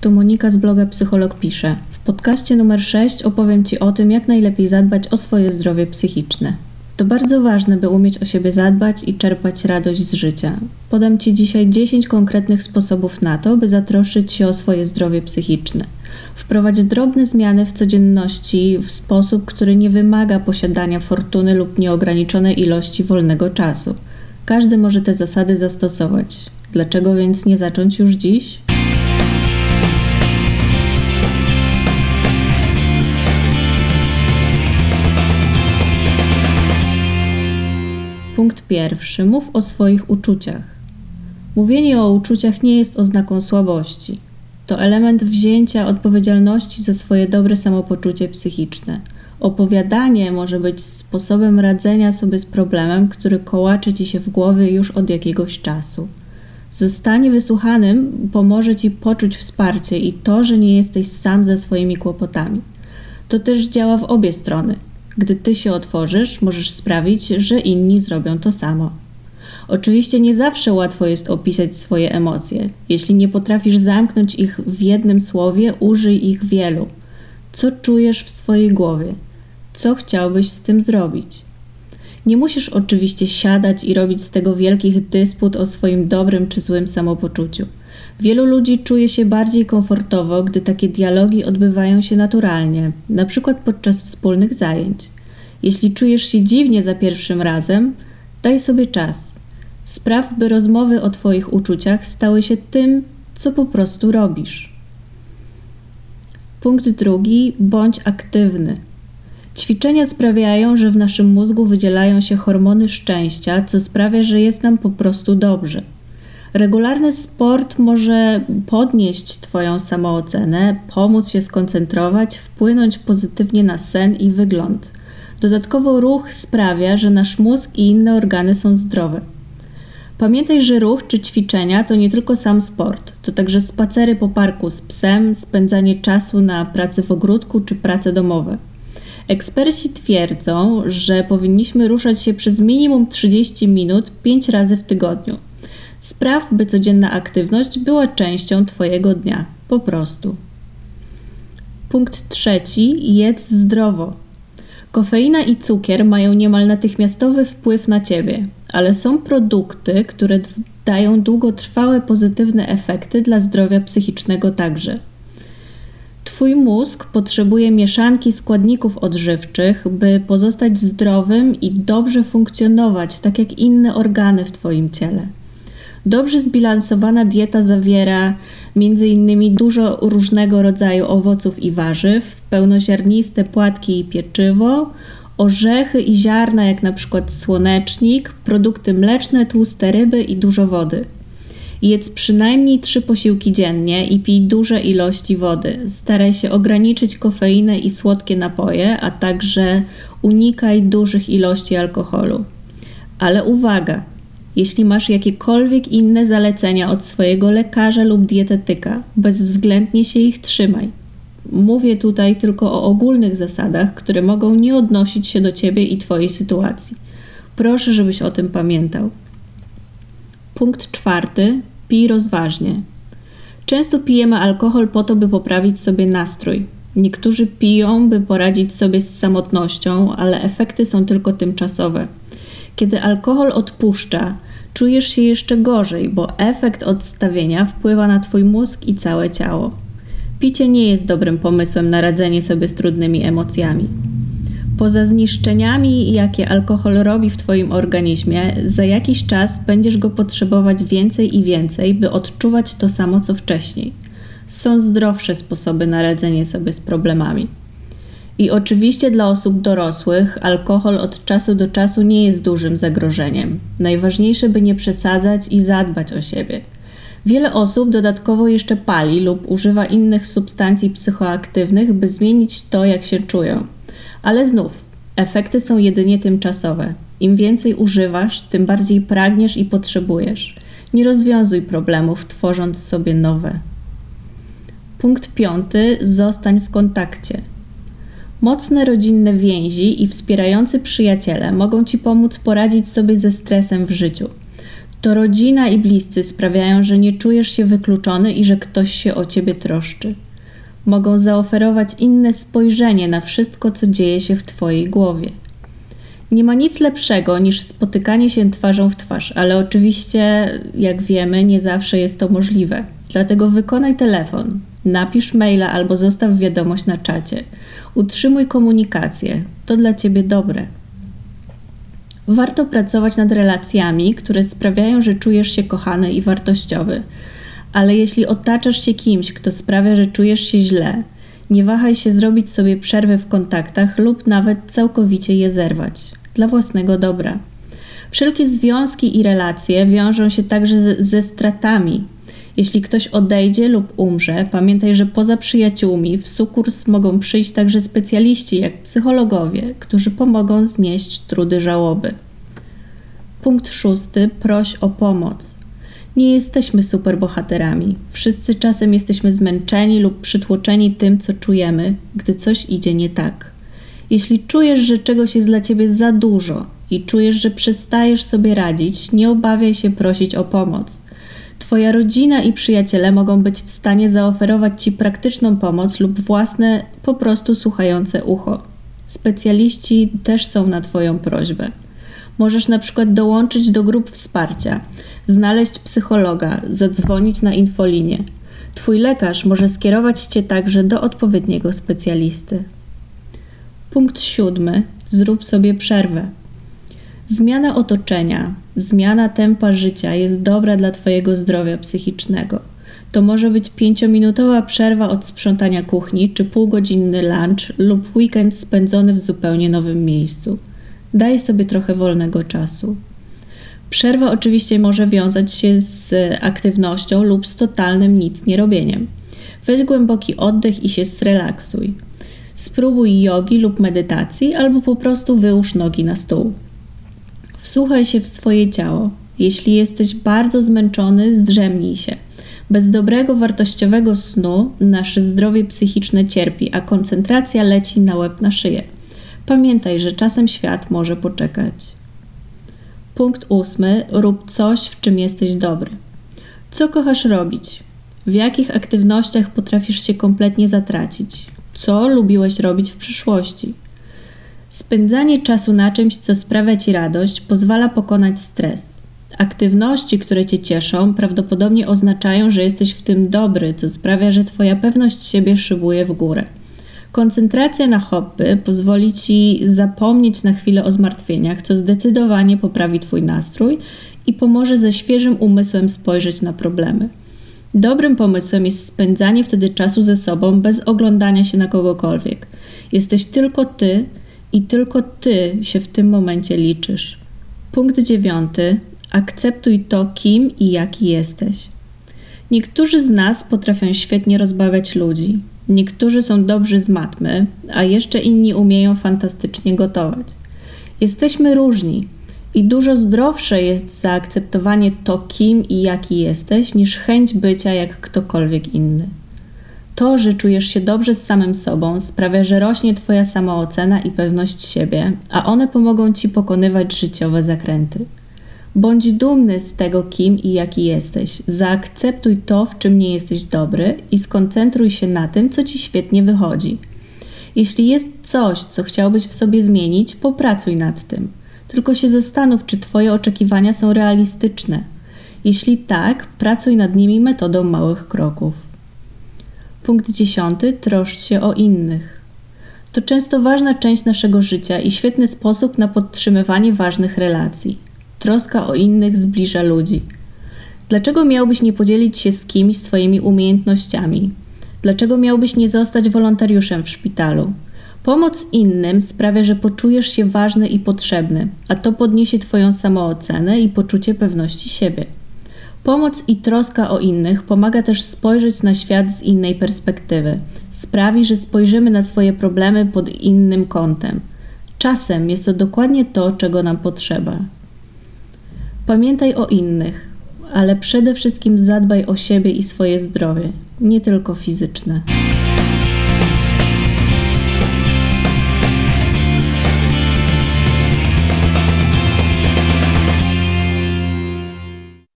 tu Monika z bloga Psycholog Pisze. W podcaście numer 6 opowiem Ci o tym, jak najlepiej zadbać o swoje zdrowie psychiczne. To bardzo ważne, by umieć o siebie zadbać i czerpać radość z życia. Podam Ci dzisiaj 10 konkretnych sposobów na to, by zatroszczyć się o swoje zdrowie psychiczne. Wprowadź drobne zmiany w codzienności w sposób, który nie wymaga posiadania fortuny lub nieograniczonej ilości wolnego czasu. Każdy może te zasady zastosować. Dlaczego więc nie zacząć już dziś? Punkt pierwszy. Mów o swoich uczuciach. Mówienie o uczuciach nie jest oznaką słabości. To element wzięcia odpowiedzialności za swoje dobre samopoczucie psychiczne. Opowiadanie może być sposobem radzenia sobie z problemem, który kołacze ci się w głowie już od jakiegoś czasu. Zostanie wysłuchanym pomoże ci poczuć wsparcie i to, że nie jesteś sam ze swoimi kłopotami. To też działa w obie strony. Gdy ty się otworzysz, możesz sprawić, że inni zrobią to samo. Oczywiście nie zawsze łatwo jest opisać swoje emocje. Jeśli nie potrafisz zamknąć ich w jednym słowie, użyj ich wielu. Co czujesz w swojej głowie? Co chciałbyś z tym zrobić? Nie musisz oczywiście siadać i robić z tego wielkich dysput o swoim dobrym czy złym samopoczuciu. Wielu ludzi czuje się bardziej komfortowo, gdy takie dialogi odbywają się naturalnie, na przykład podczas wspólnych zajęć. Jeśli czujesz się dziwnie za pierwszym razem, daj sobie czas. Spraw, by rozmowy o Twoich uczuciach stały się tym, co po prostu robisz. Punkt drugi: bądź aktywny. Ćwiczenia sprawiają, że w naszym mózgu wydzielają się hormony szczęścia, co sprawia, że jest nam po prostu dobrze. Regularny sport może podnieść Twoją samoocenę, pomóc się skoncentrować, wpłynąć pozytywnie na sen i wygląd. Dodatkowo ruch sprawia, że nasz mózg i inne organy są zdrowe. Pamiętaj, że ruch czy ćwiczenia to nie tylko sam sport, to także spacery po parku z psem, spędzanie czasu na pracy w ogródku czy prace domowe. Eksperci twierdzą, że powinniśmy ruszać się przez minimum 30 minut 5 razy w tygodniu. Spraw, by codzienna aktywność była częścią Twojego dnia. Po prostu. Punkt trzeci. Jedz zdrowo. Kofeina i cukier mają niemal natychmiastowy wpływ na Ciebie, ale są produkty, które dają długotrwałe pozytywne efekty dla zdrowia psychicznego także. Twój mózg potrzebuje mieszanki składników odżywczych, by pozostać zdrowym i dobrze funkcjonować, tak jak inne organy w Twoim ciele. Dobrze zbilansowana dieta zawiera m.in. dużo różnego rodzaju owoców i warzyw, pełnoziarniste płatki i pieczywo, orzechy i ziarna, jak na przykład słonecznik, produkty mleczne, tłuste ryby i dużo wody. Jedz przynajmniej trzy posiłki dziennie i pij duże ilości wody. Staraj się ograniczyć kofeinę i słodkie napoje, a także unikaj dużych ilości alkoholu. Ale uwaga! Jeśli masz jakiekolwiek inne zalecenia od swojego lekarza lub dietetyka, bezwzględnie się ich trzymaj. Mówię tutaj tylko o ogólnych zasadach, które mogą nie odnosić się do Ciebie i Twojej sytuacji. Proszę, żebyś o tym pamiętał. Punkt czwarty. Pij rozważnie. Często pijemy alkohol po to, by poprawić sobie nastrój. Niektórzy piją, by poradzić sobie z samotnością, ale efekty są tylko tymczasowe. Kiedy alkohol odpuszcza, czujesz się jeszcze gorzej, bo efekt odstawienia wpływa na Twój mózg i całe ciało. Picie nie jest dobrym pomysłem na radzenie sobie z trudnymi emocjami. Poza zniszczeniami, jakie alkohol robi w Twoim organizmie, za jakiś czas będziesz go potrzebować więcej i więcej, by odczuwać to samo co wcześniej. Są zdrowsze sposoby na radzenie sobie z problemami. I oczywiście dla osób dorosłych alkohol od czasu do czasu nie jest dużym zagrożeniem. Najważniejsze, by nie przesadzać i zadbać o siebie. Wiele osób dodatkowo jeszcze pali lub używa innych substancji psychoaktywnych, by zmienić to, jak się czują. Ale znów, efekty są jedynie tymczasowe. Im więcej używasz, tym bardziej pragniesz i potrzebujesz. Nie rozwiązuj problemów, tworząc sobie nowe. Punkt piąty: zostań w kontakcie. Mocne rodzinne więzi i wspierający przyjaciele mogą Ci pomóc poradzić sobie ze stresem w życiu. To rodzina i bliscy sprawiają, że nie czujesz się wykluczony i że ktoś się o ciebie troszczy. Mogą zaoferować inne spojrzenie na wszystko, co dzieje się w twojej głowie. Nie ma nic lepszego niż spotykanie się twarzą w twarz, ale oczywiście, jak wiemy, nie zawsze jest to możliwe. Dlatego wykonaj telefon, napisz maila albo zostaw wiadomość na czacie. Utrzymuj komunikację, to dla ciebie dobre. Warto pracować nad relacjami, które sprawiają, że czujesz się kochany i wartościowy. Ale jeśli otaczasz się kimś, kto sprawia, że czujesz się źle, nie wahaj się zrobić sobie przerwy w kontaktach lub nawet całkowicie je zerwać dla własnego dobra. Wszelkie związki i relacje wiążą się także ze, ze stratami. Jeśli ktoś odejdzie lub umrze, pamiętaj, że poza przyjaciółmi w sukurs mogą przyjść także specjaliści, jak psychologowie, którzy pomogą znieść trudy żałoby. Punkt szósty. Proś o pomoc. Nie jesteśmy superbohaterami. Wszyscy czasem jesteśmy zmęczeni lub przytłoczeni tym, co czujemy, gdy coś idzie nie tak. Jeśli czujesz, że czegoś jest dla ciebie za dużo i czujesz, że przestajesz sobie radzić, nie obawiaj się prosić o pomoc. Twoja rodzina i przyjaciele mogą być w stanie zaoferować ci praktyczną pomoc lub własne, po prostu słuchające ucho. Specjaliści też są na Twoją prośbę. Możesz na przykład dołączyć do grup wsparcia, znaleźć psychologa, zadzwonić na infolinię. Twój lekarz może skierować Cię także do odpowiedniego specjalisty. Punkt siódmy. Zrób sobie przerwę. Zmiana otoczenia, zmiana tempa życia jest dobra dla Twojego zdrowia psychicznego. To może być pięciominutowa przerwa od sprzątania kuchni, czy półgodzinny lunch, lub weekend spędzony w zupełnie nowym miejscu. Daj sobie trochę wolnego czasu. Przerwa oczywiście może wiązać się z aktywnością lub z totalnym nic nie robieniem. Weź głęboki oddech i się zrelaksuj. Spróbuj jogi lub medytacji, albo po prostu wyłóż nogi na stół. Wsłuchaj się w swoje ciało. Jeśli jesteś bardzo zmęczony, zdrzemnij się. Bez dobrego, wartościowego snu nasze zdrowie psychiczne cierpi, a koncentracja leci na łeb na szyję. Pamiętaj, że czasem świat może poczekać. Punkt ósmy. Rób coś, w czym jesteś dobry. Co kochasz robić? W jakich aktywnościach potrafisz się kompletnie zatracić? Co lubiłeś robić w przyszłości? Spędzanie czasu na czymś, co sprawia ci radość, pozwala pokonać stres. Aktywności, które cię cieszą, prawdopodobnie oznaczają, że jesteś w tym dobry, co sprawia, że twoja pewność siebie szybuje w górę. Koncentracja na hobby pozwoli ci zapomnieć na chwilę o zmartwieniach, co zdecydowanie poprawi twój nastrój i pomoże ze świeżym umysłem spojrzeć na problemy. Dobrym pomysłem jest spędzanie wtedy czasu ze sobą bez oglądania się na kogokolwiek. Jesteś tylko ty i tylko ty się w tym momencie liczysz. Punkt dziewiąty. Akceptuj to, kim i jaki jesteś. Niektórzy z nas potrafią świetnie rozbawiać ludzi. Niektórzy są dobrzy z matmy, a jeszcze inni umieją fantastycznie gotować. Jesteśmy różni i dużo zdrowsze jest zaakceptowanie to, kim i jaki jesteś, niż chęć bycia jak ktokolwiek inny. To, że czujesz się dobrze z samym sobą, sprawia, że rośnie Twoja samoocena i pewność siebie, a one pomogą Ci pokonywać życiowe zakręty. Bądź dumny z tego, kim i jaki jesteś. Zaakceptuj to, w czym nie jesteś dobry i skoncentruj się na tym, co ci świetnie wychodzi. Jeśli jest coś, co chciałbyś w sobie zmienić, popracuj nad tym. Tylko się zastanów, czy Twoje oczekiwania są realistyczne. Jeśli tak, pracuj nad nimi metodą małych kroków. Punkt dziesiąty. Troszcz się o innych. To często ważna część naszego życia i świetny sposób na podtrzymywanie ważnych relacji. Troska o innych zbliża ludzi. Dlaczego miałbyś nie podzielić się z kimś swoimi umiejętnościami? Dlaczego miałbyś nie zostać wolontariuszem w szpitalu? Pomoc innym sprawia, że poczujesz się ważny i potrzebny, a to podniesie Twoją samoocenę i poczucie pewności siebie. Pomoc i troska o innych pomaga też spojrzeć na świat z innej perspektywy. Sprawi, że spojrzymy na swoje problemy pod innym kątem. Czasem jest to dokładnie to, czego nam potrzeba. Pamiętaj o innych, ale przede wszystkim zadbaj o siebie i swoje zdrowie, nie tylko fizyczne.